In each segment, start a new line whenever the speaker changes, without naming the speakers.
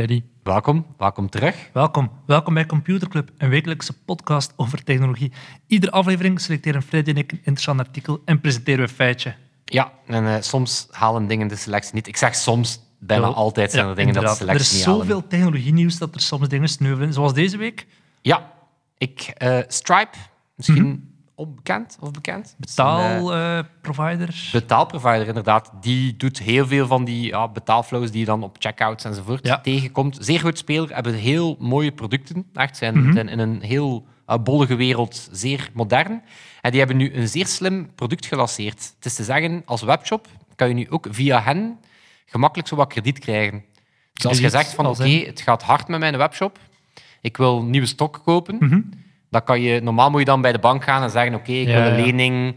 Freddy,
welkom. Welkom terug.
welkom. Welkom bij Computer Club, een wekelijkse podcast over technologie. Iedere aflevering selecteren Freddy en ik een interessant artikel en presenteren we een feitje.
Ja, en eh, soms halen dingen de selectie niet. Ik zeg soms, bijna
Ja,
altijd zijn
ja,
er dingen dat de
inderdaad.
selectie
Er is
niet halen.
zoveel technologie-nieuws dat er soms dingen sneuvelen. Zoals deze week.
Ja, ik, eh, Stripe, misschien onbekend of bekend? Een, eh,
Betaalprovider.
inderdaad. Die doet heel veel van die ja, betaalflows die je dan op checkouts enzovoort
Ja.
tegenkomt. Zeer goed speler, hebben heel mooie producten. Echt, zijn,
Mhm.
zijn in een heel uh, bollige wereld zeer modern. En die hebben nu een zeer slim product gelanceerd. Het is te zeggen, als webshop kan je nu ook via hen gemakkelijk zo wat krediet krijgen. Dus als je zegt van oké, het gaat hard met mijn webshop, ik wil nieuwe stok kopen,
Mhm.
Dan kan je, normaal moet je dan bij de bank gaan en zeggen: Oké, ik wil een lening,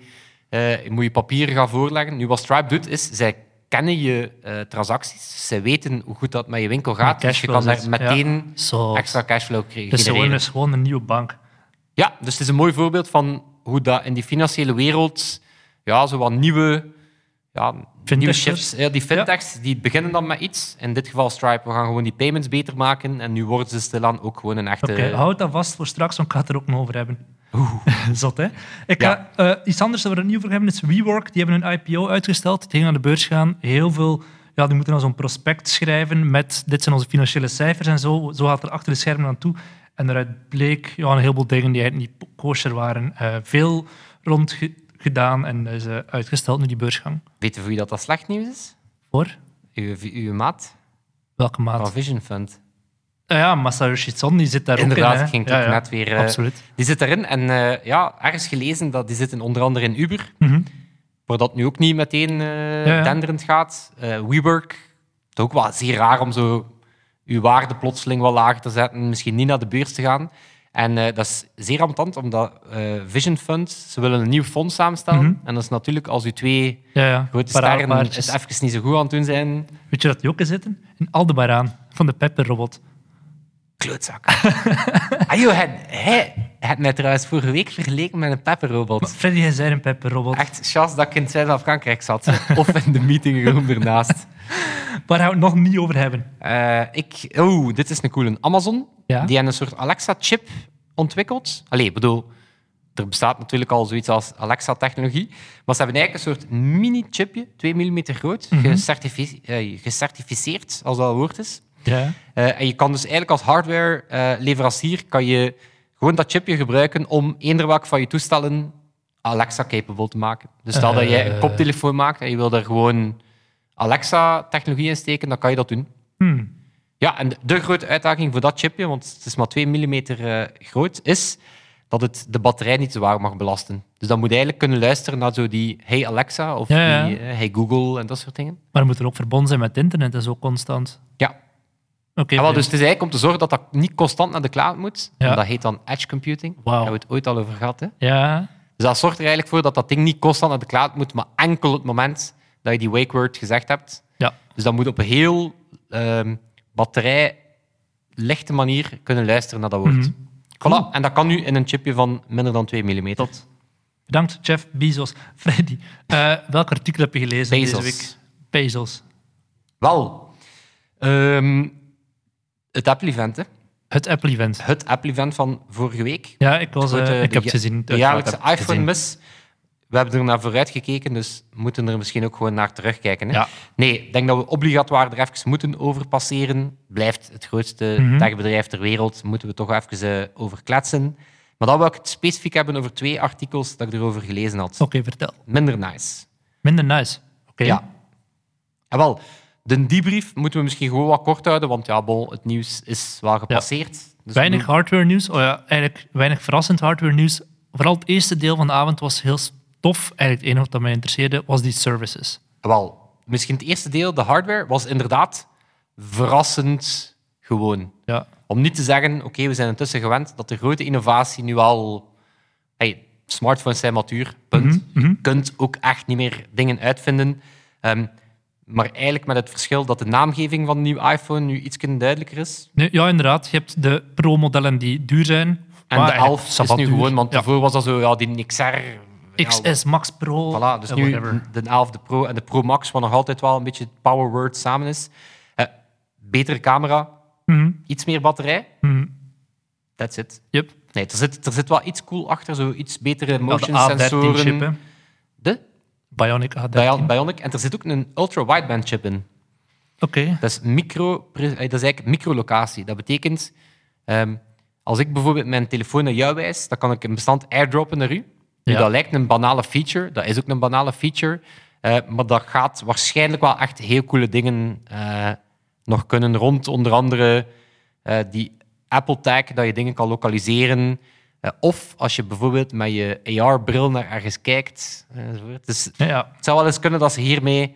je moet je papieren gaan voorleggen. Nu, wat Stripe doet, is zij kennen je eh, transacties. Zij weten hoe goed dat met je winkel gaat. Dus je kan daar meteen extra cashflow krijgen.
Het is gewoon, is gewoon een nieuwe bank.
Ja, dus het is een mooi voorbeeld van hoe dat in die financiële wereld ja, zo wat nieuwe, ja, nieuwe ja, die fintechs, die beginnen dan met iets. In dit geval Stripe, we gaan gewoon die payments beter maken. En nu worden ze stilaan ook gewoon een echte...
Oké, houd dat vast voor straks, want ik ga het er ook nog over hebben. Zot, hè? Ik
Ja.
ga, eh, iets anders dat we er niet over hebben is WeWork. Die hebben hun IPO uitgesteld. Die gingen aan de beurs gaan. Heel veel... Ja, die moeten dan zo'n prospect schrijven met dit zijn onze financiële cijfers en zo. Zo gaat er achter de schermen aan toe. En daaruit bleek ja, een heleboel dingen die eigenlijk niet kosher waren. Eh, veel rond gedaan en is eh, uitgesteld nu die beursgang.
Weet je voor wie dat, dat slecht nieuws is?
Voor?
Uw, uw maat
Welke
van
maat?
Vision Fund.
Ah ja, Masayoshi Son, die zit daar
Inderdaad,
ook in.
ging ik
Ja,
net weer... eh,
Absoluut.
Die zit erin. En eh, ja, ergens gelezen dat die zitten onder andere in Uber,
Mhm.
waar dat nu ook niet meteen
Ja,
denderend gaat. WeWork, het is ook wel zeer raar om zo uw waarde plotseling wat lager te zetten, misschien niet naar de beurs te gaan. En eh, dat is zeer ambetant, omdat eh, Vision Fund, ze willen een nieuw fonds samenstellen.
Mhm.
En dat is natuurlijk als uw twee
Ja, ja.
grote sterren het even niet zo goed aan het doen zijn,
Weet je dat die ook zitten? In Aldebaran, van de Pepper-robot.
klootzak. ah, joh, hij, hij mij trouwens vorige week vergeleken met een pepperrobot.
Freddy, jij zei een Pepper-robot.
Echt chance dat ik in het zuiden van Frankrijk zat. Of in de meetingroom ernaast.
Waar gaan we het nog niet over hebben?
Eh, ik, oh, dit is een coole. Amazon,
Ja?
die hebben een soort Alexa-chip ontwikkeld. Allee, ik bedoel, er bestaat natuurlijk al zoiets als Alexa-technologie. Maar ze hebben eigenlijk een soort mini-chipje, 2 mm groot,
Mhm.
eh, gecertificeerd, als dat een woord is.
Ja.
Eh, en je kan dus eigenlijk als hardware-leverancier kan je gewoon dat chipje gebruiken om eender welk van je toestellen Alexa-capable te maken. Dus stel dat jij een
Eh.
koptelefoon maakt en je wil daar gewoon Alexa-technologie in steken, dan kan je dat doen.
Hmm.
Ja, en de, grote uitdaging voor dat chipje, want het is maar 2 mm eh, groot, is dat het de batterij niet te zwaar mag belasten. Dus dan moet je eigenlijk kunnen luisteren naar zo die Hey Alexa of
Ja, ja.
die eh, Hey Google en dat soort dingen.
Maar we moeten ook verbonden zijn met het internet en zo constant.
Ja,
Oké,
wel,
Freddy.
dus het is eigenlijk om te zorgen dat dat niet constant naar de cloud moet.
Ja.
Dat heet dan edge computing. Daar
Wauw.
hebben we het ooit al over gehad. Hè?
Ja,
Dus dat zorgt er eigenlijk voor dat dat ding niet constant naar de cloud moet, maar enkel het moment dat je die wake word gezegd hebt.
ja.
Dus dat moet op een heel ehm batterijlichte manier kunnen luisteren naar dat woord.
Mhm.
Voilà. En dat kan nu in een chipje van minder dan 2 mm.
Tot. Bedankt, Jeff Bezos. Freddy, eh, welk artikel heb je gelezen
Bezos.
deze week? Bezos.
Wel, ehm, het Apple-event, hè.
Het Apple-event.
het Apple-event van vorige week.
Ja, ik, was, eh, ik heb het gezien.
De jaarlijkse iPhone-mis. We hebben er naar vooruit gekeken, dus moeten er misschien ook gewoon naar terugkijken. Hè?
Ja.
Nee, ik denk dat we obligatoire er even moeten over passeren. Blijft het grootste
Mhm.
techbedrijf ter wereld, moeten we toch even eh, over kletsen. Maar dan wil ik het specifiek hebben over twee artikels dat ik erover gelezen had.
Oké, vertel.
Minder nice.
Minder nice. Oké.
Ja. En wel, de debrief moeten we misschien gewoon wat kort houden, want ja, bon, het nieuws is wel gepasseerd. Dus
Weinig
we-
hardware nieuws. Oh ja, eigenlijk weinig verrassend hardware nieuws. Vooral het eerste deel van de avond was heel tof. Eigenlijk het enige wat mij interesseerde was die services.
Wel, misschien het eerste deel, de hardware, was inderdaad verrassend gewoon.
Ja.
Om niet te zeggen, oké, we zijn intussen gewend dat de grote innovatie nu al... Hey, smartphones zijn matuur, punt.
Mhm, mhm.
Je kunt ook echt niet meer dingen uitvinden. Ehm, Maar eigenlijk met het verschil dat de naamgeving van de nieuwe iPhone nu iets duidelijker is.
Nee, ja, inderdaad. Je hebt de Pro-modellen die duur zijn.
En de
eigenlijk
11 is nu
duur.
gewoon, want
Ja.
daarvoor was dat zo, ja, die XR...
XS Max Pro.
Voilà, dus nu de 11, de Pro en de Pro Max, wat nog altijd wel een beetje het power word samen is. Eh, betere camera,
Mhm,
iets meer batterij.
mhm.
That's it.
Yep.
Nee, er zit, er zit wel iets cool achter, zo iets betere
Ja, de
motion
A13-chip,
sensoren. De
Bionic A13.
Bion- Bionic. En er zit ook een ultra-wideband chip in.
Oké.
Dat is, micro, eh, dat is eigenlijk microlocatie. Dat betekent, ehm, als ik bijvoorbeeld mijn telefoon naar jou wijs, dan kan ik een bestand airdroppen naar u. Nu,
Ja.
Dat lijkt een banale feature, dat is ook een banale feature, eh, maar dat gaat waarschijnlijk wel echt heel coole dingen eh, nog kunnen rond, onder andere eh, die Apple Tag, dat je dingen kan lokaliseren. Of als je bijvoorbeeld met je AR-bril naar ergens kijkt. enzovoort. Dus
Ja, ja.
het zou wel eens kunnen dat ze hiermee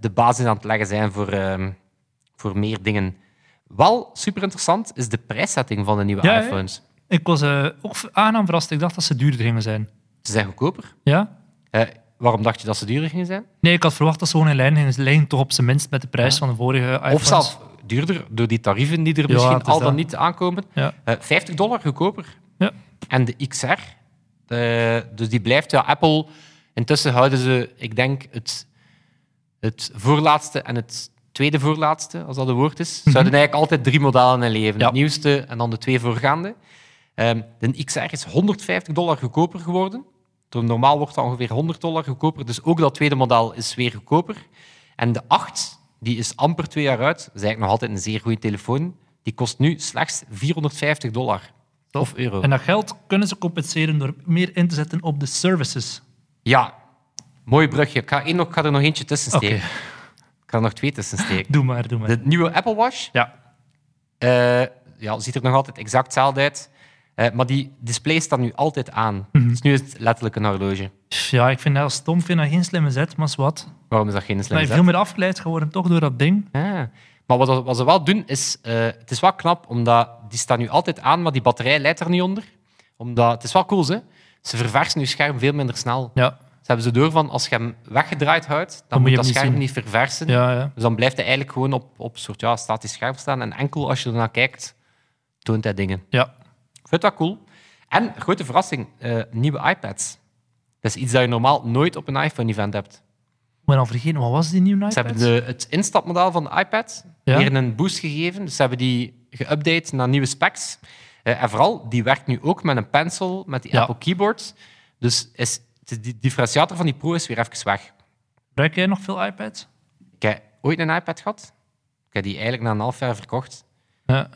de basis aan het leggen zijn voor, ehm, voor meer dingen. Wel super interessant is de prijszetting van de nieuwe
ja. Ik was eh, ook aangenaam verrast. Ik dacht dat ze duurder gingen zijn.
Ze zijn goedkoper.
Ja?
Eh, waarom dacht je dat ze duurder gingen zijn?
Nee, ik had verwacht dat ze gewoon in lijn gingen liggen, toch op zijn minst met de prijs van de vorige iPhones.
Of zelfs duurder door die tarieven die er
Ja,
misschien
het is
al dan niet aankomen.
Ja.
Eh, 50 dollar goedkoper.
Ja.
En de XR, eh, dus die blijft, ja, Apple, intussen houden ze, ik denk, het, het voorlaatste en het tweede voorlaatste, als dat een woord is. Ze houden eigenlijk altijd drie modellen in leven.
Mhm. Ja.
Het nieuwste en dan de twee voorgaande. Ehm, de XR is 150 dollar goedkoper geworden. Normaal wordt dat ongeveer 100 dollar goedkoper, dus ook dat tweede model is weer goedkoper. En de 8, die is amper twee jaar uit, dat is eigenlijk nog altijd een zeer goede telefoon, die kost nu slechts 450 dollar. Of euro.
En dat geld kunnen ze compenseren door meer in te zetten op de services.
Ja, mooi brugje. Ik ga, nog, ik ga er nog eentje tussen steken. Ik ga er nog twee tussen steken.
doe maar, doe maar.
De nieuwe Apple Watch
Ja.
eh, ja, ziet er nog altijd exact hetzelfde uit. Eh, maar die display staat nu altijd aan.
Mhm.
Dus nu is het letterlijk een horloge.
ja, ik vind dat stom. Ik vind dat geen slimme zet, maar wat.
Waarom is dat geen
Maar
slimme
je
zet?
veel meer afgeleid geworden toch door dat ding.
Ah. Maar wat, wat ze wel doen, is... eh, het is wel knap, omdat die staat nu altijd aan, maar die batterij leidt er niet onder. Omdat, het is wel cool, hè? Ze verversen je scherm veel minder snel.
Ja,
Ze hebben ze door van, als je hem weggedraaid houdt, dan,
moet
moet
je
dat
niet
scherm
zien.
niet verversen.
ja, ja.
Dus dan blijft hij eigenlijk gewoon op, op een soort ja, statisch scherm staan. En enkel als je ernaar kijkt, toont hij dingen.
ja.
Vind dat cool. En, grote verrassing, eh, nieuwe iPads. Dat is iets dat je normaal nooit op een iPhone-event hebt.
Ik ben al vergeten, wat was die nieuwe
Ze
iPad?
hebben de, het instapmodel van de iPad
Ja?
weer een boost gegeven. Dus ze hebben die geüpdate naar nieuwe specs. Eh, en vooral, die werkt nu ook met een pencil, met die
Ja.
Apple Keyboard. Dus is, de differentiator van die Pro is weer even weg.
Gebruik jij nog veel iPads?
Ik heb ooit een iPad gehad. Ik heb die eigenlijk na een half jaar verkocht.
Ja.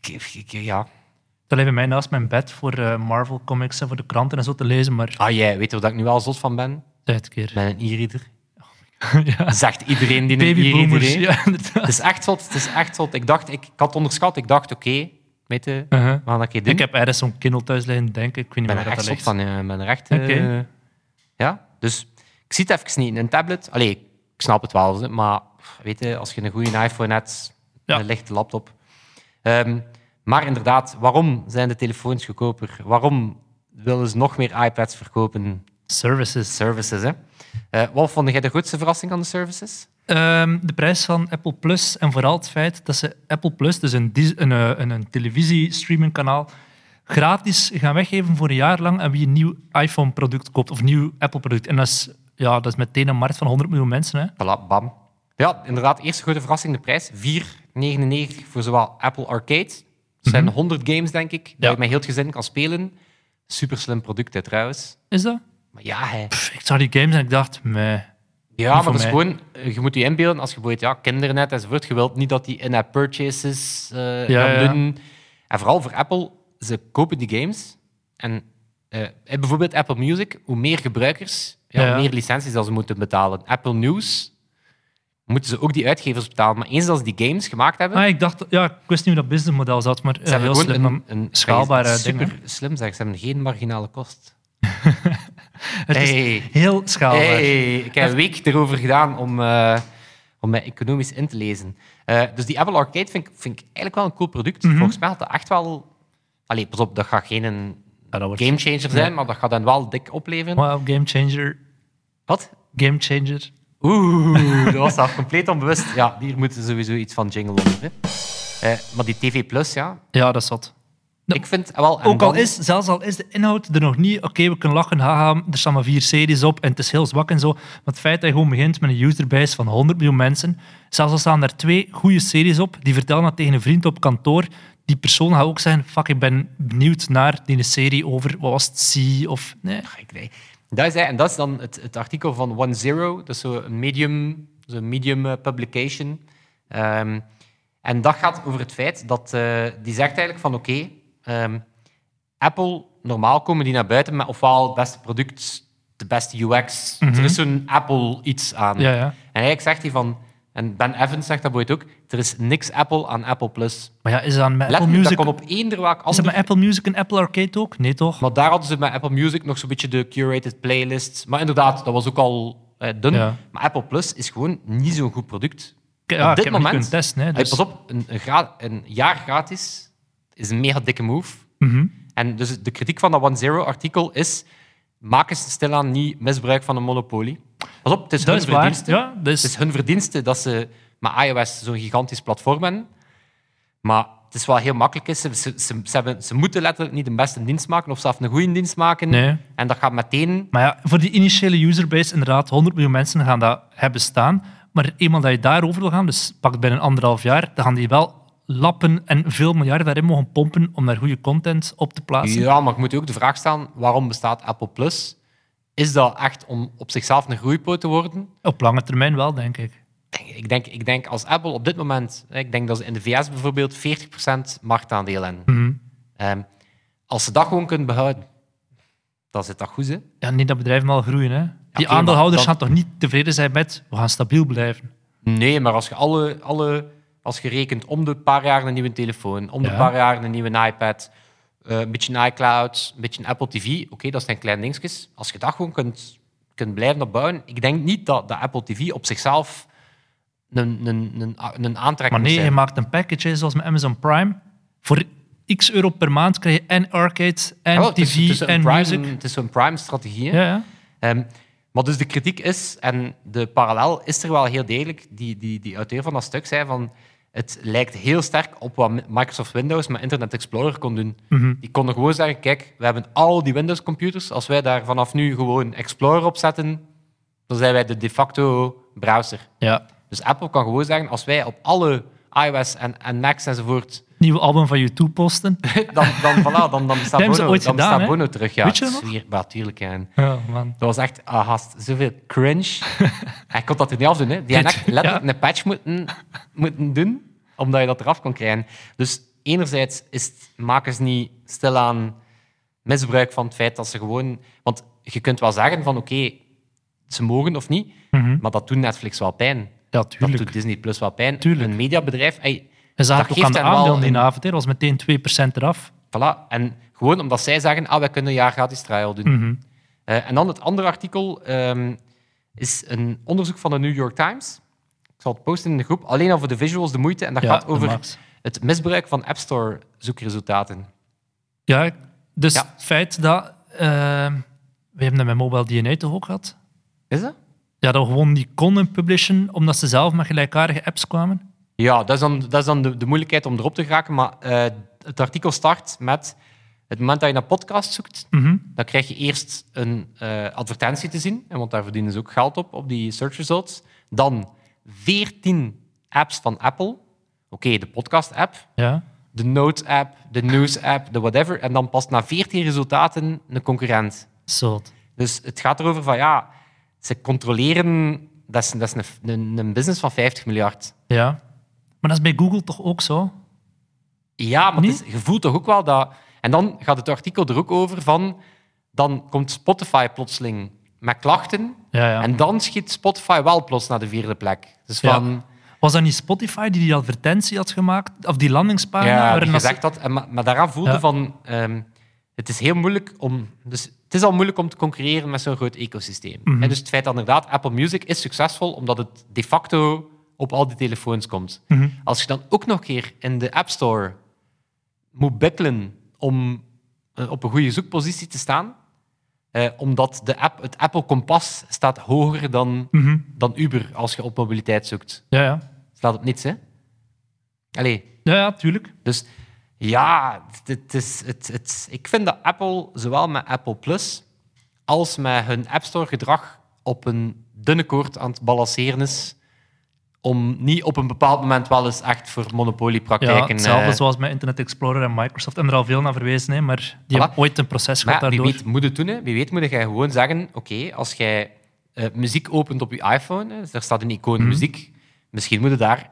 Ik, ik- ja.
Dat ligt bij mij naast mijn bed voor eh, Marvel comics en voor de kranten en zo te lezen, maar
Ah, jij weet er dat ik nu wel zot van ben?
tijd keer.
Ik ben een e-reader.
ja.
Zegt iedereen die een e-reader
Babyboomers,
heeft.
ja, inderdaad.
Het is echt zot. Het is echt zot. Ik dacht, ik, ik had onderschat. Ik dacht, oké, weet je, we
Uh-huh.
keer doen.
Ik heb ergens zo'n Kindle thuis liggen, denk ik. Ik weet niet
Ik ben er echt zot van. Ik ben er echt... eh, ja, dus ik zie het even niet. Een tablet, allee, ik snap het wel, maar weet je, als je een goede iPhone hebt,
Ja.
een lichte laptop. Ehm, maar inderdaad, waarom zijn de telefoons goedkoper? Waarom willen ze nog meer iPads verkopen?
Services.
Services, hè? Eh, wat vond jij de grootste verrassing aan de services?
Ehm, de prijs van Apple Plus en vooral het feit dat ze Apple Plus, dus een, eh, een, een televisiestreamingkanaal, gratis gaan weggeven voor een jaar lang aan wie een nieuw iPhone-product koopt of een nieuw Apple-product. En dat is, ja, dat is meteen een markt van 100 miljoen mensen. Hè.
Voilà, bam. Ja, inderdaad, eerste grote verrassing, de prijs. 4,99 voor zowel Apple Arcade. Dat zijn 100 games, denk ik, dat
Mhm. Ja.
je met heel het gezin kan spelen. Super slim product, hè, trouwens.
Is dat?
Maar ja, hè.
Pff, ik zag die games en ik dacht, meh.
Ja, maar dat is
mij.
gewoon... eh, Je moet je inbeelden, als je bijvoorbeeld ja, kinderen hebt enzovoort, je wilt niet dat die in-app purchases eh
Ja,
gaan
ja.
doen. En vooral voor Apple, ze kopen die games. En eh, bijvoorbeeld Apple Music, hoe meer gebruikers, ja. hoe meer licenties dat ze moeten betalen. Apple News moeten ze ook die uitgevers betalen. Maar eens ze die games gemaakt hebben,
Ah, ik dacht, ja, ik wist niet hoe dat businessmodel zat, maar eh,
ze hebben
heel slim.
een, een
schaalbare
super slim zeg. Ze hebben geen marginale kost.
Het is heel schaalbaar.
Hey, ik heb een week erover gedaan om, eh, om mij economisch in te lezen. Eh, dus die Apple Arcade vind ik, vind ik eigenlijk wel een cool product.
Mhm.
Volgens mij had dat echt wel... Allee, pas op, dat gaat geen een
Ja, dat wordt
gamechanger zijn, maar dat gaat dan wel dik opleveren.
Wow, game changer.
Wat?
Game changer.
Oeh, dat was al compleet onbewust. Ja, hier moeten sowieso iets van jingle onder. Hè. Eh, maar die TV Plus, ja.
Ja, dat zat. Nou,
Ik vind wel... en
Ook al is, zelfs al is de inhoud er nog niet, oké, we kunnen lachen, haha, er staan maar vier series op en het is heel zwak en zo. Maar het feit dat je gewoon begint met een userbase van 100 miljoen mensen, zelfs al staan er twee goede series op, die vertellen dat tegen een vriend op kantoor, die persoon gaat ook zeggen, fuck, ik ben benieuwd naar die serie over, wat was het, C of... Nee.
Ik weet. Dat is, hij- en dat is dan het, het artikel van One Zero. Dat is zo'n medium, zo'n medium eh, publication. Ehm, en dat gaat over het feit dat... eh, die zegt eigenlijk van oké, ehm, Apple, normaal komen die naar buiten met ofwel het beste product, de beste UX. Er is zo'n Apple iets aan.
Ja, ja.
En eigenlijk zegt hij van... En Ben Evans zegt dat bijvoorbeeld ook. Er is niks Apple aan Apple Plus.
Maar ja, is dat met Apple
Letterlijk, dat
Music...
kon op eender welk
Is
ander
met Apple Music en Apple Arcade ook? Nee, toch?
maar daar hadden ze met Apple Music nog zo'n beetje de curated playlist. Maar inderdaad, dat was ook al eh, dun.
Ja.
Maar Apple Plus is gewoon niet zo'n goed product.
Ja,
op dit
ik heb
moment-
testen. Hè,
Hey,
dus.
pas op, een, een jaar gratis is een mega dikke move.
Mhm.
En dus de kritiek van dat One Zero artikel is... Maak eens stilaan niet misbruik van een monopolie. Pas op, het is
Dat
hun
is
verdienste.
Ja, dat is...
Het is hun verdienste dat ze met iOS zo'n gigantisch platform hebben. Maar het is wel heel makkelijk. Is. Ze, ze, ze, hebben, ze moeten letterlijk niet de beste dienst maken of zelfs een goede dienst maken.
Nee.
En dat gaat meteen...
Maar ja, voor die initiële userbase, inderdaad, 100 miljoen mensen gaan dat hebben staan. Maar eenmaal dat je daarover wil gaan, dus pak binnen anderhalf jaar, dan gaan die wel lappen en veel miljarden daarin mogen pompen om daar goede content op te plaatsen.
Ja, maar ik moet je ook de vraag stellen, waarom bestaat Apple Plus? Is dat echt om op zichzelf een groeipoot te worden?
Op lange termijn wel, denk ik.
Ik denk, ik denk als Apple op dit moment... Ik denk dat ze in de VS bijvoorbeeld 40% marktaandeel hebben.
Mhm.
Ehm, als ze dat gewoon kunnen behouden, dan zit dat goed, hè?
Ja, niet dat bedrijven al groeien. Hè. Die aandeelhouders
maar
gaan toch niet tevreden zijn met we gaan stabiel blijven.
Nee, maar als je alle, alle als je rekent om de paar jaar een nieuwe telefoon, om de
Ja.
paar jaar een nieuwe iPad, eh, een beetje een iCloud, een beetje Apple TV, oké, dat zijn kleine dingetjes. Als je dat gewoon kunt, kunt blijven opbouwen, ik denk niet dat de Apple TV op zichzelf een, een, een, een aantrekking
Maar nee, je maakt een package zoals met Amazon Prime. Voor x euro per maand krijg je en arcade en
Jawel, het is-
tv
het is een
en
prime,
music.
Het is zo'n prime-strategie.
Ja, ja.
Ehm, maar dus de kritiek is, en de parallel is er wel heel degelijk, die, die, die auteur van dat stuk zei van het lijkt heel sterk op wat Microsoft Windows met Internet Explorer kon doen.
Mhm.
Die konden gewoon zeggen, kijk, we hebben al die Windows-computers, als wij daar vanaf nu gewoon Explorer op zetten, dan zijn wij de de facto browser.
ja.
Dus Apple kan gewoon zeggen, als wij op alle iOS en, en Macs enzovoort,
Nieuwe album van YouTube posten.
dan, dan, voilà, dan, dan bestaat, Bono,
ooit
dan
gedaan,
bestaat
hè?
Bono terug. Ja,
Weet je
ja, tuurlijk. Ja.
Ja, man.
Dat was echt ah, gast, zoveel cringe. Hij kon dat er niet afdoen. Hè. Die had echt letterlijk een patch moeten, moeten doen, omdat je dat eraf kon krijgen. Dus enerzijds is het, maken ze niet stilaan misbruik van het feit dat ze gewoon... Want je kunt wel zeggen van, oké, ze mogen of niet,
Mhm.
maar dat doet Netflix wel pijn.
Ja,
Dat doet Disney Plus wel pijn.
Tuurlijk.
Een mediabedrijf... ey,
En zag het ook aan de aandelen die avond. Dat was meteen 2% eraf.
Voilà. En gewoon omdat zij zeggen, ah, wij kunnen een jaar gratis trial doen.
Mhm.
Eh, en dan het andere artikel ehm, is een onderzoek van de New York Times. Ik zal het posten in de groep. Alleen al voor de visuals de moeite. En dat
Ja,
gaat over het misbruik van App Store zoekresultaten.
Ja, dus
Ja.
het feit dat... eh, we hebben dat met Mobile DNA toch ook gehad?
Is dat?
Ja, dat we gewoon die konden publishen omdat ze zelf met gelijkaardige apps kwamen.
Ja, dat is dan, dat is dan de, de moeilijkheid om erop te geraken. Maar eh, het artikel start met het moment dat je naar podcast zoekt,
Mhm.
dan krijg je eerst een eh, advertentie te zien, en want daar verdienen ze ook geld op, op die search results. Dan 14 apps van Apple. Oké, de podcast-app,
Ja.
de Notes-app, de News-app, de whatever. En dan past na 14 resultaten een concurrent.
Zo.
Dus het gaat erover van, ja, ze controleren... Dat is, dat is een, een, een business van 50 miljard.
Ja. Maar dat is bij Google toch ook zo?
Ja, maar is, je voelt toch ook wel dat... En dan gaat het artikel er ook over van... Dan komt Spotify plotseling met klachten.
Ja, ja.
En dan schiet Spotify wel plots naar de vierde plek. Dus
Ja.
van...
Was dat niet Spotify die die advertentie had gemaakt? Of die landingspagina?
Ja, die gezegd had. En, maar, maar daaraan voelde van... ehm, het is heel moeilijk om... Dus het is al moeilijk om te concurreren met zo'n groot ecosysteem.
Mhm.
En dus het feit dat inderdaad Apple Music is succesvol omdat het de facto op al die telefoons komt.
Mhm.
Als je dan ook nog een keer in de App Store moet bikkelen om eh, op een goede zoekpositie te staan, Eh, omdat de app, het Apple Kompas staat hoger dan,
Mhm.
dan Uber als je op mobiliteit zoekt.
Ja, ja.
Slaat op niets, hè? Allee,
Ja, ja, tuurlijk.
dus ja, het is, het, het, ik vind dat Apple, zowel met Apple Plus als met hun App Store gedrag op een dunne koord aan het balanceren is. Om niet op een bepaald moment wel eens echt voor
Ja,
monopoliepraktijken...
hetzelfde
eh,
zoals met Internet Explorer en Microsoft. En er al veel naar verwezen, hè, maar die
Voilà.
hebben ooit een proces gehad
Maar wie
daardoor.
weet moet het doen. Hè. Wie weet moet jij gewoon zeggen, oké, als jij eh, muziek opent op je iPhone, hè, dus daar staat een icoon
Mhm.
muziek, misschien moet je daar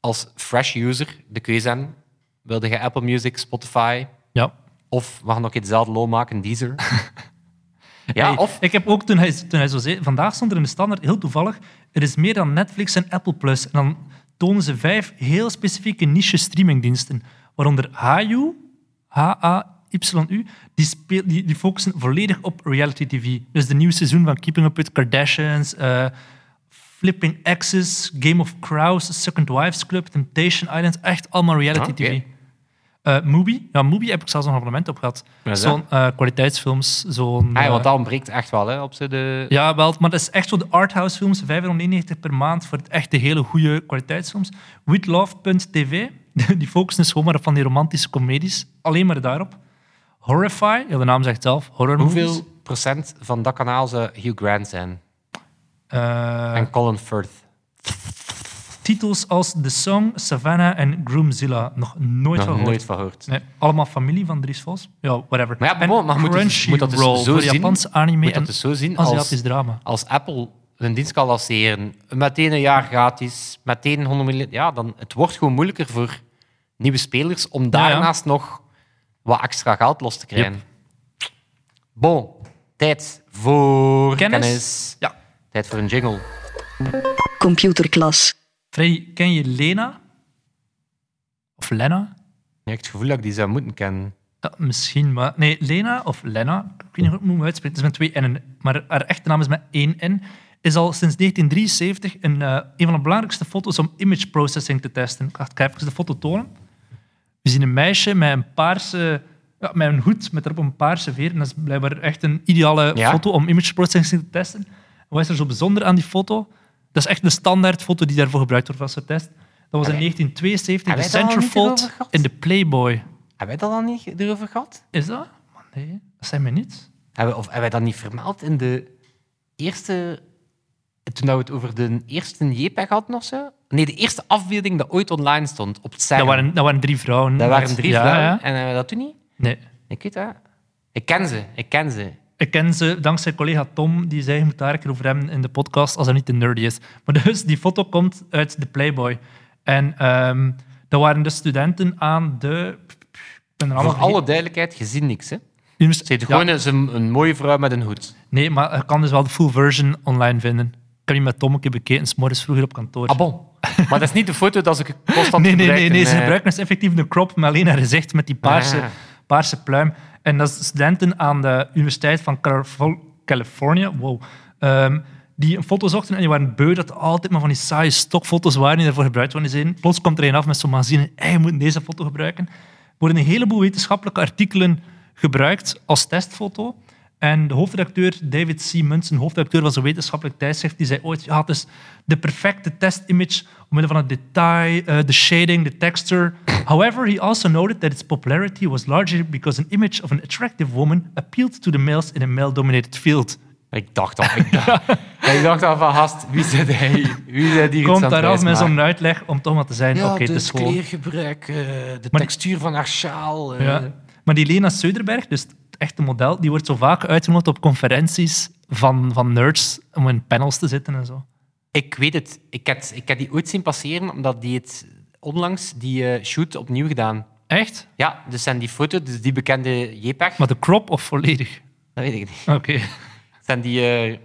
als fresh user de keuze hebben. Wilde je Apple Music, Spotify
Ja.
of we gaan ook dezelfde lol maken, Deezer? ja,
Hey,
of...
Ik heb ook, toen hij, toen hij zo zei, vandaag stond er in de standaard, heel toevallig, er is meer dan Netflix en Apple Plus. En dan tonen ze vijf heel specifieke niche streamingdiensten, waaronder HU, H-A-Y-U, die, speel, die, die focussen volledig op reality TV. Dus de nieuwe seizoen van Keeping Up with Kardashians, eh, Flipping Axis, Game of Crows, Second Wives Club, Temptation Island, echt allemaal reality
Ah, oké.
Mubi, ja, Mubi heb ik zelfs een abonnement op gehad. Zo'n eh, kwaliteitsfilms, zo'n...
Ah, ja,
eh,
want dat ontbreekt echt wel hè, op de...
ja, wel, maar dat is echt zo de arthouse films, 5,99 per maand voor echt de hele goede kwaliteitsfilms. WithLove.tv, die focussen gewoon maar op van die romantische comedies. Alleen maar daarop. Horrify, ja, de naam zegt zelf, horror movies.
Hoeveel procent van dat kanaal zou Hugh Grant zijn? En Colin Firth?
Titels als The Song, Savannah en Groomzilla. Nog nooit
Nog
van gehoord.
nooit van gehoord.
Nee, allemaal familie van Dries Vos. Ja, whatever.
Maar ja,
en
maar je moet dus- je moet dat dus zo
voor
zien.
Japanse
Je
anime
moet
en
dat dus zo zien
Aziatisch
als,
drama.
als Apple een dienst kan lanceren, meteen een jaar gratis, meteen 100 miljoen, ja, dan het wordt gewoon moeilijker voor nieuwe spelers om
ja.
daarnaast nog wat extra geld los te krijgen. Bon, tijd voor
Kennis? Ja.
Tijd voor een jingle.
Computerklas.
Freddy, ken je Lena? Of Lena?
Ik heb het gevoel dat ik die zou moeten kennen.
Ja, misschien, maar... Nee, Lena of Lena, ik weet niet hoe ik het moet uitspreken, het is met twee N'en, maar haar echte naam is met één N, is al sinds 1973 een, eh, een van de belangrijkste foto's om image processing te testen. Ik ga even de foto tonen. We zien een meisje met een paarse... Ja, met een hoed met erop een paarse veer. En dat is blijkbaar echt een ideale
Ja.
foto om image processing te testen. Wat is er zo bijzonder aan die foto? Dat is echt de standaard foto die daarvoor gebruikt wordt als test. Dat was in
Hebben
1972 de centerfold in de Playboy.
Hebben wij dat dan niet erover gehad?
Is dat? Maar nee, dat zijn we niet.
Hebben, of hebben wij dat niet vermeld in de eerste... Toen we het over de eerste JPEG hadden of zo? Nee, de eerste afbeelding dat ooit online stond op het.
Dat waren, dat waren drie vrouwen.
Dat waren drie
ja,
vrouwen.
ja.
En hebben we dat toen niet?
Nee.
Ik weet dat. Ik ken ze. Ik ken ze.
Ik ken ze dankzij collega Tom, die zei je moet daar een keer over hebben in de podcast als hij niet te nerdy is. Maar dus, die foto komt uit de Playboy. En ehm, dat waren de studenten aan de... Ik ben
Voor alle duidelijkheid, je ziet niks. Hè? Ze
Ja,
gewoon een, een mooie vrouw met een hoed.
Nee, maar je kan dus wel de full version online vinden. Ik heb die met Tom een keer bekeken, 's morgens vroeger op kantoor.
Ah, bon. Maar dat is niet de foto dat ze constant
Nee, nee, nee, nee. Ze
eh.
gebruiken dus effectief een crop met alleen haar gezicht met die paarse,
Ah.
paarse pluim. En dat is studenten aan de Universiteit van Calif- California, wow, ehm, die een foto zochten en die waren beu dat altijd maar van die saaie stokfoto's waren die daarvoor gebruikt worden zijn. Plots komt er een af met zo'n magazine en je moet deze foto gebruiken. Er worden een heleboel wetenschappelijke artikelen gebruikt als testfoto. En de hoofdredacteur David C. Munson, hoofdredacteur van zo'n wetenschappelijk tijdschrift, die zei ooit, ja, het is de perfecte testimage omwille van het detail, eh, de shading, de texture. However, he also noted that its popularity was largely because an image of an attractive woman appealed to the males in a male-dominated field.
Ik dacht al. Ik dacht, ik dacht al van, gast, wie zit hij? Wie zit hier
Komt daar
het
af met zo'n uitleg om toch maar te zijn,
Ja,
oké, het
dus
is gewoon...
kleergebruik, eh, de
Maar-
textuur van haar sjaal. eh.
Ja. Maar die Lena Söderberg, dus het echte model, die wordt zo vaak uitgenodigd op conferenties van, van nerds om in panels te zitten en zo.
Ik weet het. Ik heb, ik heb die ooit zien passeren, omdat die het onlangs die eh, shoot opnieuw gedaan.
Echt?
Ja, dus zijn die foto, dus die bekende JPEG,
Maar de crop of volledig?
dat weet ik niet.
Oké.
Zijn die... eh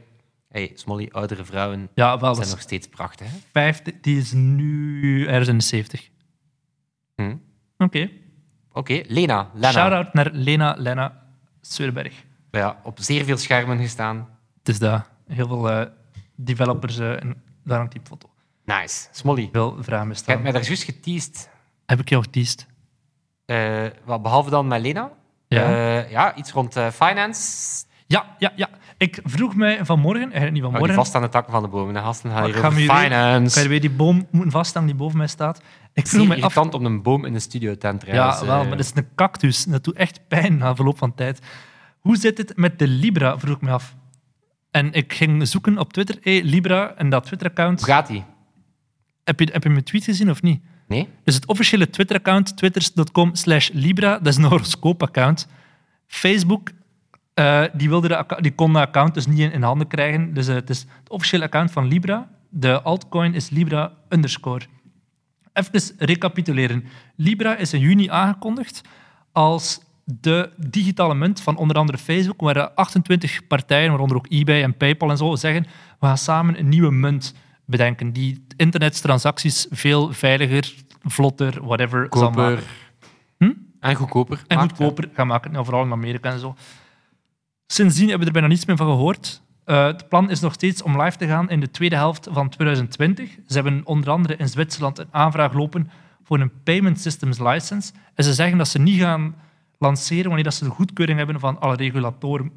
hey, Smolly, oudere vrouwen
Ja, wel.
Zijn nog steeds prachtig. Hè?
vijfde, die is nu ergens in de 70.
Hm.
Oké.
Oké, Lena. Lena.
Shout-out naar Lena Lena Söderberg.
Ja, op zeer veel schermen gestaan.
Het is dat. Heel veel eh, developers eh, en daar hangt die foto.
Nice. Smolly,
Veel vragen
je hebt
bestaan.
mij daar juist geteased.
Heb ik jou geteased?
Eh, wat, behalve dan met Lena.
Ja.
Ja, iets rond finance.
Ja, ja, ja. Ik vroeg mij vanmorgen, eigenlijk niet
Oh, die
vanmorgen,
vast aan de takken van de bomen. De gasten gaan hier
ik ga
over
weer- kan je weer die boom moeten die boven mij staat. Ik vroeg mij af...
om een boom in de studio te hebben.
Ja, wel,
eh.
maar dat is een cactus. Dat doet echt pijn na verloop van tijd. Hoe zit het met de Libra, vroeg ik me af. En ik ging zoeken op Twitter. Hey, Libra en dat Twitter-account.
Hoe gaat die?
Heb je, heb je mijn tweet gezien of niet?
Nee?
Dus het officiële Twitter-account, twitters.com slash Libra, dat is een horoscoop-account. Facebook, eh, die, wilde de die kon de account dus niet in, in handen krijgen. Dus eh, het is het officiële account van Libra. De altcoin is Libra underscore. Even recapituleren. Libra is in juni aangekondigd als de digitale munt van onder andere Facebook, waar 28 partijen, waaronder ook eBay en PayPal en zo, zeggen we gaan samen een nieuwe munt bedenken die internettransacties veel veiliger, vlotter, whatever, zal
Koper.
maken. Hm?
En goedkoper.
En goedkoper gaan maken, nou, vooral in Amerika en zo. Sindsdien hebben we er bijna niets meer van gehoord. Eh, het plan is nog steeds om live te gaan in de tweede helft van 2020. Ze hebben onder andere in Zwitserland een aanvraag lopen voor een Payment Systems License. En ze zeggen dat ze niet gaan lanceren wanneer dat ze de goedkeuring hebben van alle regulatoren.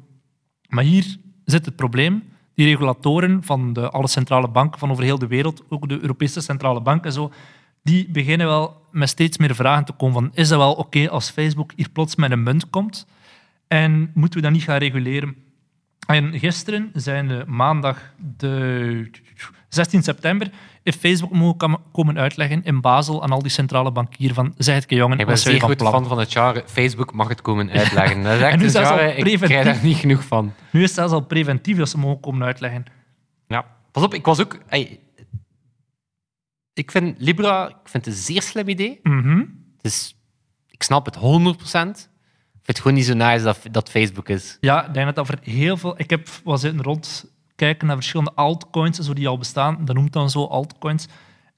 Maar hier zit het probleem. Die regulatoren van de, alle centrale banken van over heel de wereld, ook de Europese centrale bank en zo, die beginnen wel met steeds meer vragen te komen van is dat wel oké als Facebook hier plots met een munt komt? En moeten we dat niet gaan reguleren? En gisteren, zijn de maandag de 16 september, heeft Facebook mogen komen uitleggen in Basel aan al die centrale bankieren van zeg het, jongen,
Ik ben zeer goed
van
fan van het genre. Facebook mag het komen uitleggen. Dat is echt
En nu zelfs al
ik krijg daar niet genoeg van.
Nu is het zelfs al preventief dat ze mogen komen uitleggen.
Ja. Pas op, ik was ook... ey, ik vind Libra ik vind het een zeer slim idee. Dus ik snap het 100%. Vind het gewoon niet zo nice dat, dat Facebook is.
Ja, ik denk dat voor heel veel... Ik heb was zitten rondkijken naar verschillende altcoins zo die al bestaan. Dat noemt dan zo altcoins.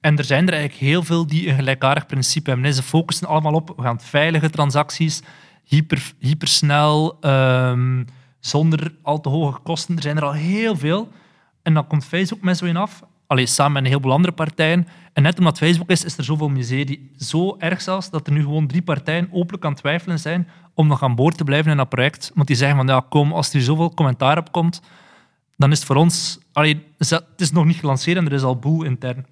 En er zijn er eigenlijk heel veel die een gelijkaardig principe hebben. Ze focussen allemaal op we gaan veilige transacties, hyper, hypersnel, ehm, zonder al te hoge kosten. Er zijn er al heel veel. En dan komt Facebook met zo in af. Allee, samen met een heleboel andere partijen. En net omdat Facebook is, is er zoveel miserie. Zo erg zelfs dat er nu gewoon drie partijen openlijk aan het twijfelen zijn om nog aan boord te blijven in dat project. Want die zeggen van, ja, kom, als er zoveel commentaar op komt, dan is het voor ons... Allee, het is nog niet gelanceerd en er is al boel intern.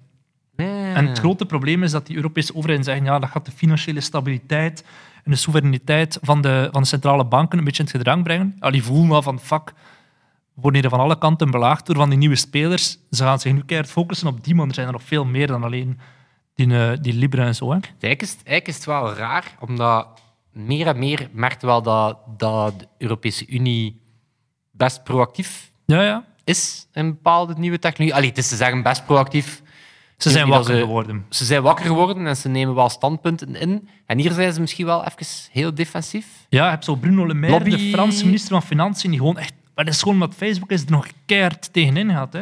En het grote probleem is dat die Europese overheden zeggen ja, dat gaat de financiële stabiliteit en de soevereiniteit van de, van de centrale banken een beetje in het gedrang brengen. Die voelen wel van, fuck, worden hier van alle kanten belaagd door van die nieuwe spelers. Ze gaan zich nu keihard focussen op die, maar er zijn er nog veel meer dan alleen die, eh, die Libra en zo. Hè.
Eigenlijk is, het, eigenlijk is het wel raar, omdat meer en meer merkt wel dat, dat de Europese Unie best proactief
Ja, ja.
is in bepaalde nieuwe technologie. Allee, het is te zeggen best proactief.
Ze zijn wakker
ze-
geworden.
Ze zijn wakker geworden en ze nemen wel standpunten in. En hier zijn ze misschien wel even heel defensief.
Ja, je hebt zo Bruno Le Maire, de Franse minister van Financiën, die gewoon echt... Maar dat is gewoon omdat Facebook is er nog keihard tegenin gaat. Hè.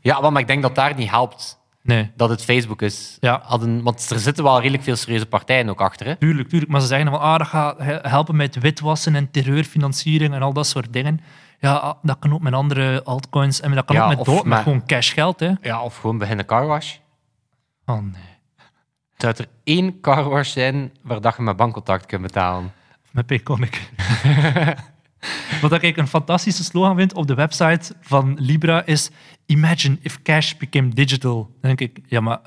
Ja, maar ik denk dat daar niet helpt
Nee,
dat het Facebook is.
Ja.
Hadden, want er zitten wel redelijk veel serieuze partijen ook achter. Hè?
tuurlijk, tuurlijk. Maar ze zeggen van, ah, dat gaat he- helpen met witwassen en terreurfinanciering en al dat soort dingen. Ja, ah, dat kan ook met andere altcoins en dat kan
Ja,
ook met, dood, met
met-
gewoon cashgeld. Hè.
Ja, of gewoon beginnen carwash.
Oh nee.
Zou er één carwash zijn waar dat je met bankcontact kunt betalen?
Met Payconic. Wat ik een fantastische slogan vind op de website van Libra is Imagine if cash became digital. Dan denk ik, ja, maar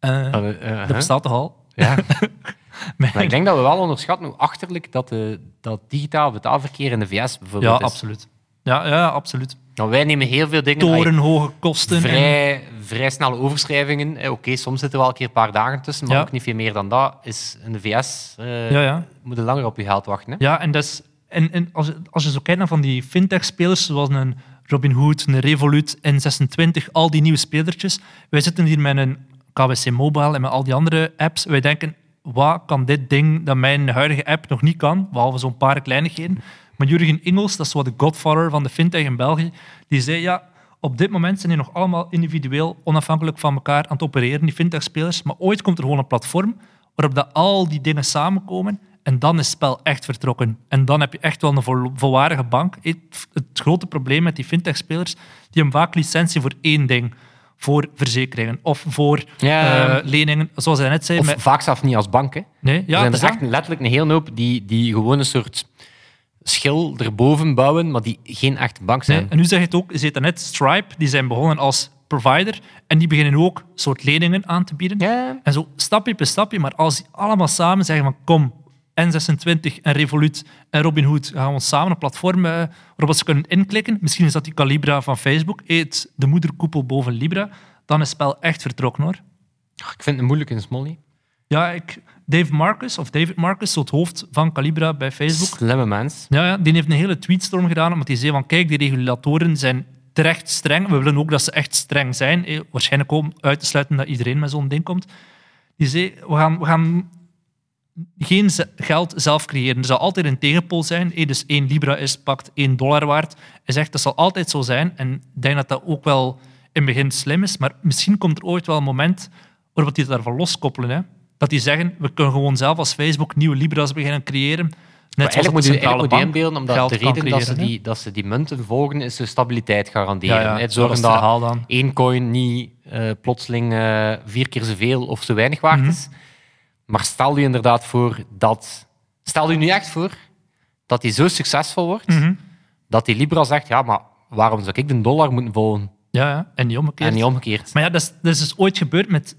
eh,
Uh, uh,
dat bestaat toch al?
Ja.
Maar
ik denk dat we wel onderschatten hoe achterlijk dat, de, dat digitaal betaalverkeer in de VS bijvoorbeeld
ja,
is.
absoluut. Ja, ja, absoluut.
Nou, wij nemen heel veel dingen...
Torenhoge kosten. en-
vrij, vrij snelle overschrijvingen. Eh, Oké, soms zitten er wel een keer een paar dagen tussen, maar
Ja.
ook niet veel meer dan dat. Is in de VS eh,
Ja, ja.
moet je langer op je geld wachten. Hè?
Ja, en, dat is, en, en als, als je zo kijkt naar van die fintech-spelers, zoals een Robinhood, een Revolut, N26, al die nieuwe spelertjes. Wij zitten hier met een KBC Mobile en met al die andere apps. Wij denken, wat kan dit ding dat mijn huidige app nog niet kan? Behalve zo'n paar kleinigheden. Maar Jurgen Ingels, dat is wat de godfather van de fintech in België, die zei, ja, op dit moment zijn die nog allemaal individueel, onafhankelijk van elkaar aan het opereren, die fintech-spelers. Maar ooit komt er gewoon een platform waarop dat al die dingen samenkomen en dan is het spel echt vertrokken. En dan heb je echt wel een vol- volwaardige bank. Het, het grote probleem met die fintech-spelers, die hebben vaak licentie voor één ding. Voor verzekeringen of voor
Ja.
eh, leningen. Zoals hij net zei.
Of
met-
vaak zelfs niet als bank. Hè.
nee, ja,
er zijn echt letterlijk een hele hoop die, die gewoon een soort schil erboven bouwen, maar die geen echte bank zijn.
Nee, en nu zeg je het ook, je ziet net Stripe, die zijn begonnen als provider en die beginnen ook soort leningen aan te bieden. En zo stapje per stapje, maar als die allemaal samen zeggen van kom, N26 en Revolut en Robinhood gaan we ons samen een platform eh, waarop ze kunnen inklikken. Misschien is dat die Calibra van Facebook, eet de moederkoepel boven Libra. Dan is het spel echt vertrokken hoor.
Ik vind het een moeilijke Smolly.
Ja, ik, Dave Marcus, of David Marcus, het hoofd van Calibra bij Facebook,
Slimme mens.
Ja, ja, die heeft een hele tweetstorm gedaan, omdat hij zei van kijk, die regulatoren zijn terecht streng. We willen ook dat ze echt streng zijn. Waarschijnlijk om uit te sluiten dat iedereen met zo'n ding komt. Die zei, we gaan, we gaan geen geld zelf creëren. Er zal altijd een tegenpool zijn. Dus 1 libra is pakt 1 dollar waard. Hij zegt, dat zal altijd zo zijn. En ik denk dat dat ook wel in het begin slim is. Maar misschien komt er ooit wel een moment waarop die het daarvan loskoppelen. Hè? Dat die zeggen, we kunnen gewoon zelf als Facebook nieuwe libra's beginnen creëren. Net zoals
eigenlijk moet je eigenlijk moet inbeelden, omdat de reden dat ze,
creëren,
die, dat ze die munten volgen, is de stabiliteit garanderen.
Ja, dat
dat één coin niet eh, plotseling eh, vier keer zoveel of zo weinig waard
Mhm.
is. Maar stel je inderdaad voor dat... Stel je nu echt voor dat die zo succesvol wordt,
Mhm.
dat die Libra zegt, ja, maar waarom zou ik de dollar moeten volgen?
Ja, ja, en niet omgekeerd.
En niet omgekeerd.
Maar ja, dat is, dat is dus ooit gebeurd met,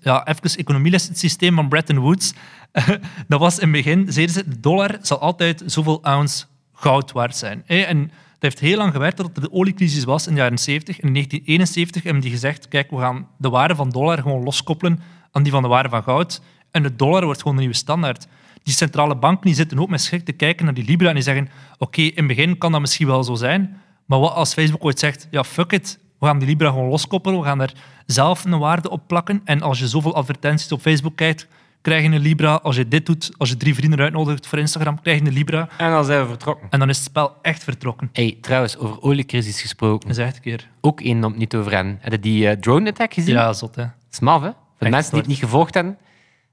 ja, even economieles, het systeem van Bretton Woods. dat was in het begin, zeiden ze, de dollar zal altijd zoveel ounce goud waard zijn. En dat heeft heel lang gewerkt tot er de oliecrisis was in de jaren 70. En in 1971 hebben die gezegd, kijk, we gaan de waarde van dollar gewoon loskoppelen aan die van de waarde van goud. En de dollar wordt gewoon de nieuwe standaard. Die centrale banken die zitten ook met schrik te kijken naar die Libra en die zeggen, oké, in het begin kan dat misschien wel zo zijn, maar wat als Facebook ooit zegt, ja, fuck it, we gaan die Libra gewoon loskoppelen, we gaan daar zelf een waarde op plakken. En als je zoveel advertenties op Facebook kijkt, krijg je een Libra. Als je dit doet, als je drie vrienden uitnodigt voor Instagram, krijg je een Libra.
En dan zijn we vertrokken.
En dan is het spel echt vertrokken.
Hey, trouwens, over oliecrisis gesproken.
Dat is echt een keer.
Ook één om het niet over hen. Heb je die eh, drone-attack gezien?
Ja, zot, hè.
Dat is maf, hè? Voor de mensen die het niet gevolgd hebben.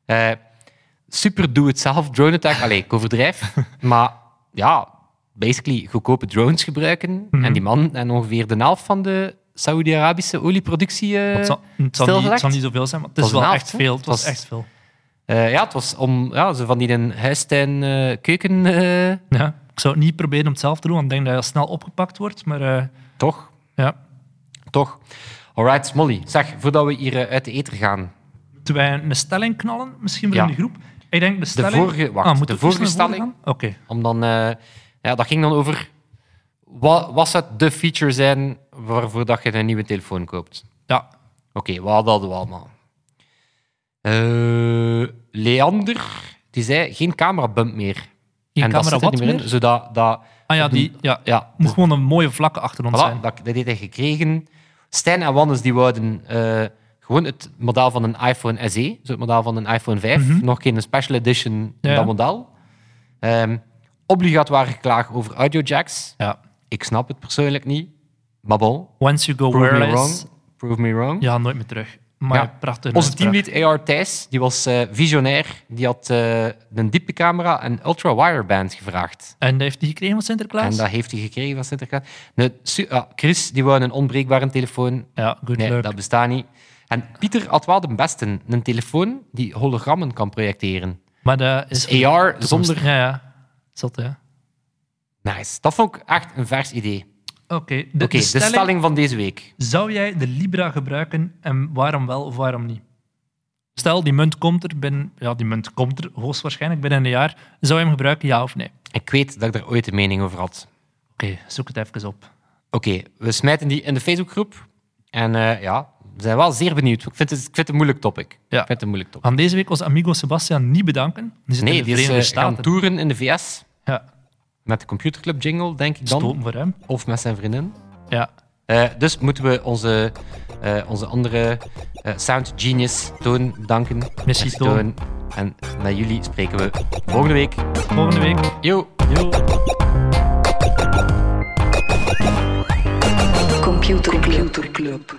Eh, super doe-het-zelf drone-attack. Allee, ik overdrijf. maar ja, basically goedkope drones gebruiken.
Mhm.
En die man en ongeveer de helft van de Saoedi-Arabische olieproductie eh,
Het zal, het zal, niet, het zal niet zoveel zijn, maar het is wel
helft,
echt veel. Het was
was-
echt veel.
Eh, ja, het was om ja, zo van die een huistuin eh, keuken,
Ja. Ik zou het niet proberen om het zelf te doen, want ik denk dat je snel opgepakt wordt. Maar
toch?
ja,
Toch. Alright, Smolly. Zeg, voordat we hier uit de eter gaan.
Moeten wij een stelling knallen, misschien voor
Ja.
in de groep? Ik denk de stelling...
vorige- wacht,
moeten
de vorige stelling?
Oké.
Om dan, eh, ja, dat ging dan over wat, wat zou de feature zijn waarvoor dat je een nieuwe telefoon koopt.
Ja.
Oké, wat hadden we allemaal? Eh, Leander, die zei geen camerabump meer.
Geen
en dat
camera
zit er
wat
niet meer in, zodat dat...
Ah ja, die... Ja,
ja,
moet gewoon een mooie vlakke achter ons
Voilà,
zijn.
dat, dat heeft hij gekregen. Stijn en Wannes die wouden eh, gewoon het model van een iPhone SE, zo het model van een iPhone 5, nog geen special edition.
Ja.
dat model. Ehm obligatoire geklaag over audio jacks.
Ja.
Ik snap het persoonlijk niet, maar bon,
Once you go
prove me
wireless...
wrong. Prove me wrong.
Ja, nooit meer terug. Maar
Ja.
prachtig.
Onze teamlead AR Thijs, die was eh, visionair. Die had eh, een diepe camera en ultra wideband gevraagd.
En dat heeft hij gekregen van Sinterklaas?
En dat heeft hij gekregen van Sinterklaas. Ah, Chris, die wou een onbreekbare telefoon.
Ja, good
Nee,
luck.
dat bestaat niet. En Pieter had wel de beste. Een telefoon die hologrammen kan projecteren.
Maar dat is...
Dus AR zonder...
Ja, ja. Zot, hè.
Nice. Dat vond ik echt een vers idee.
Oké, de,
Oké,
de
de
stelling,
van deze week.
Zou jij de Libra gebruiken en waarom wel of waarom niet? Stel, die munt komt er binnen... Ja, die munt komt er hoogstwaarschijnlijk binnen een jaar. Zou je hem gebruiken, ja of nee?
Ik weet dat ik daar ooit een mening over had.
Oké, zoek het even op.
Oké, we smijten die in de Facebookgroep. En eh, ja, zijn wel zeer benieuwd. Ik vind het, ik vind het een moeilijk topic.
Ja.
Ik vind het een moeilijk topic.
Aan deze week was amigo Sebastian niet bedanken. Die zit
Nee,
in de
die is gaan
Staten.
toeren in de VS.
Ja,
Met de Computerclub jingle, denk ik dan.
stoten voor hem.
Of met zijn vriendin.
Ja,
Eh, dus moeten we onze, eh, onze andere eh, sound genius Toon bedanken.
Merci, Toon.
En met jullie spreken we volgende week.
volgende week.
Yo!
Yo.
Computer Club.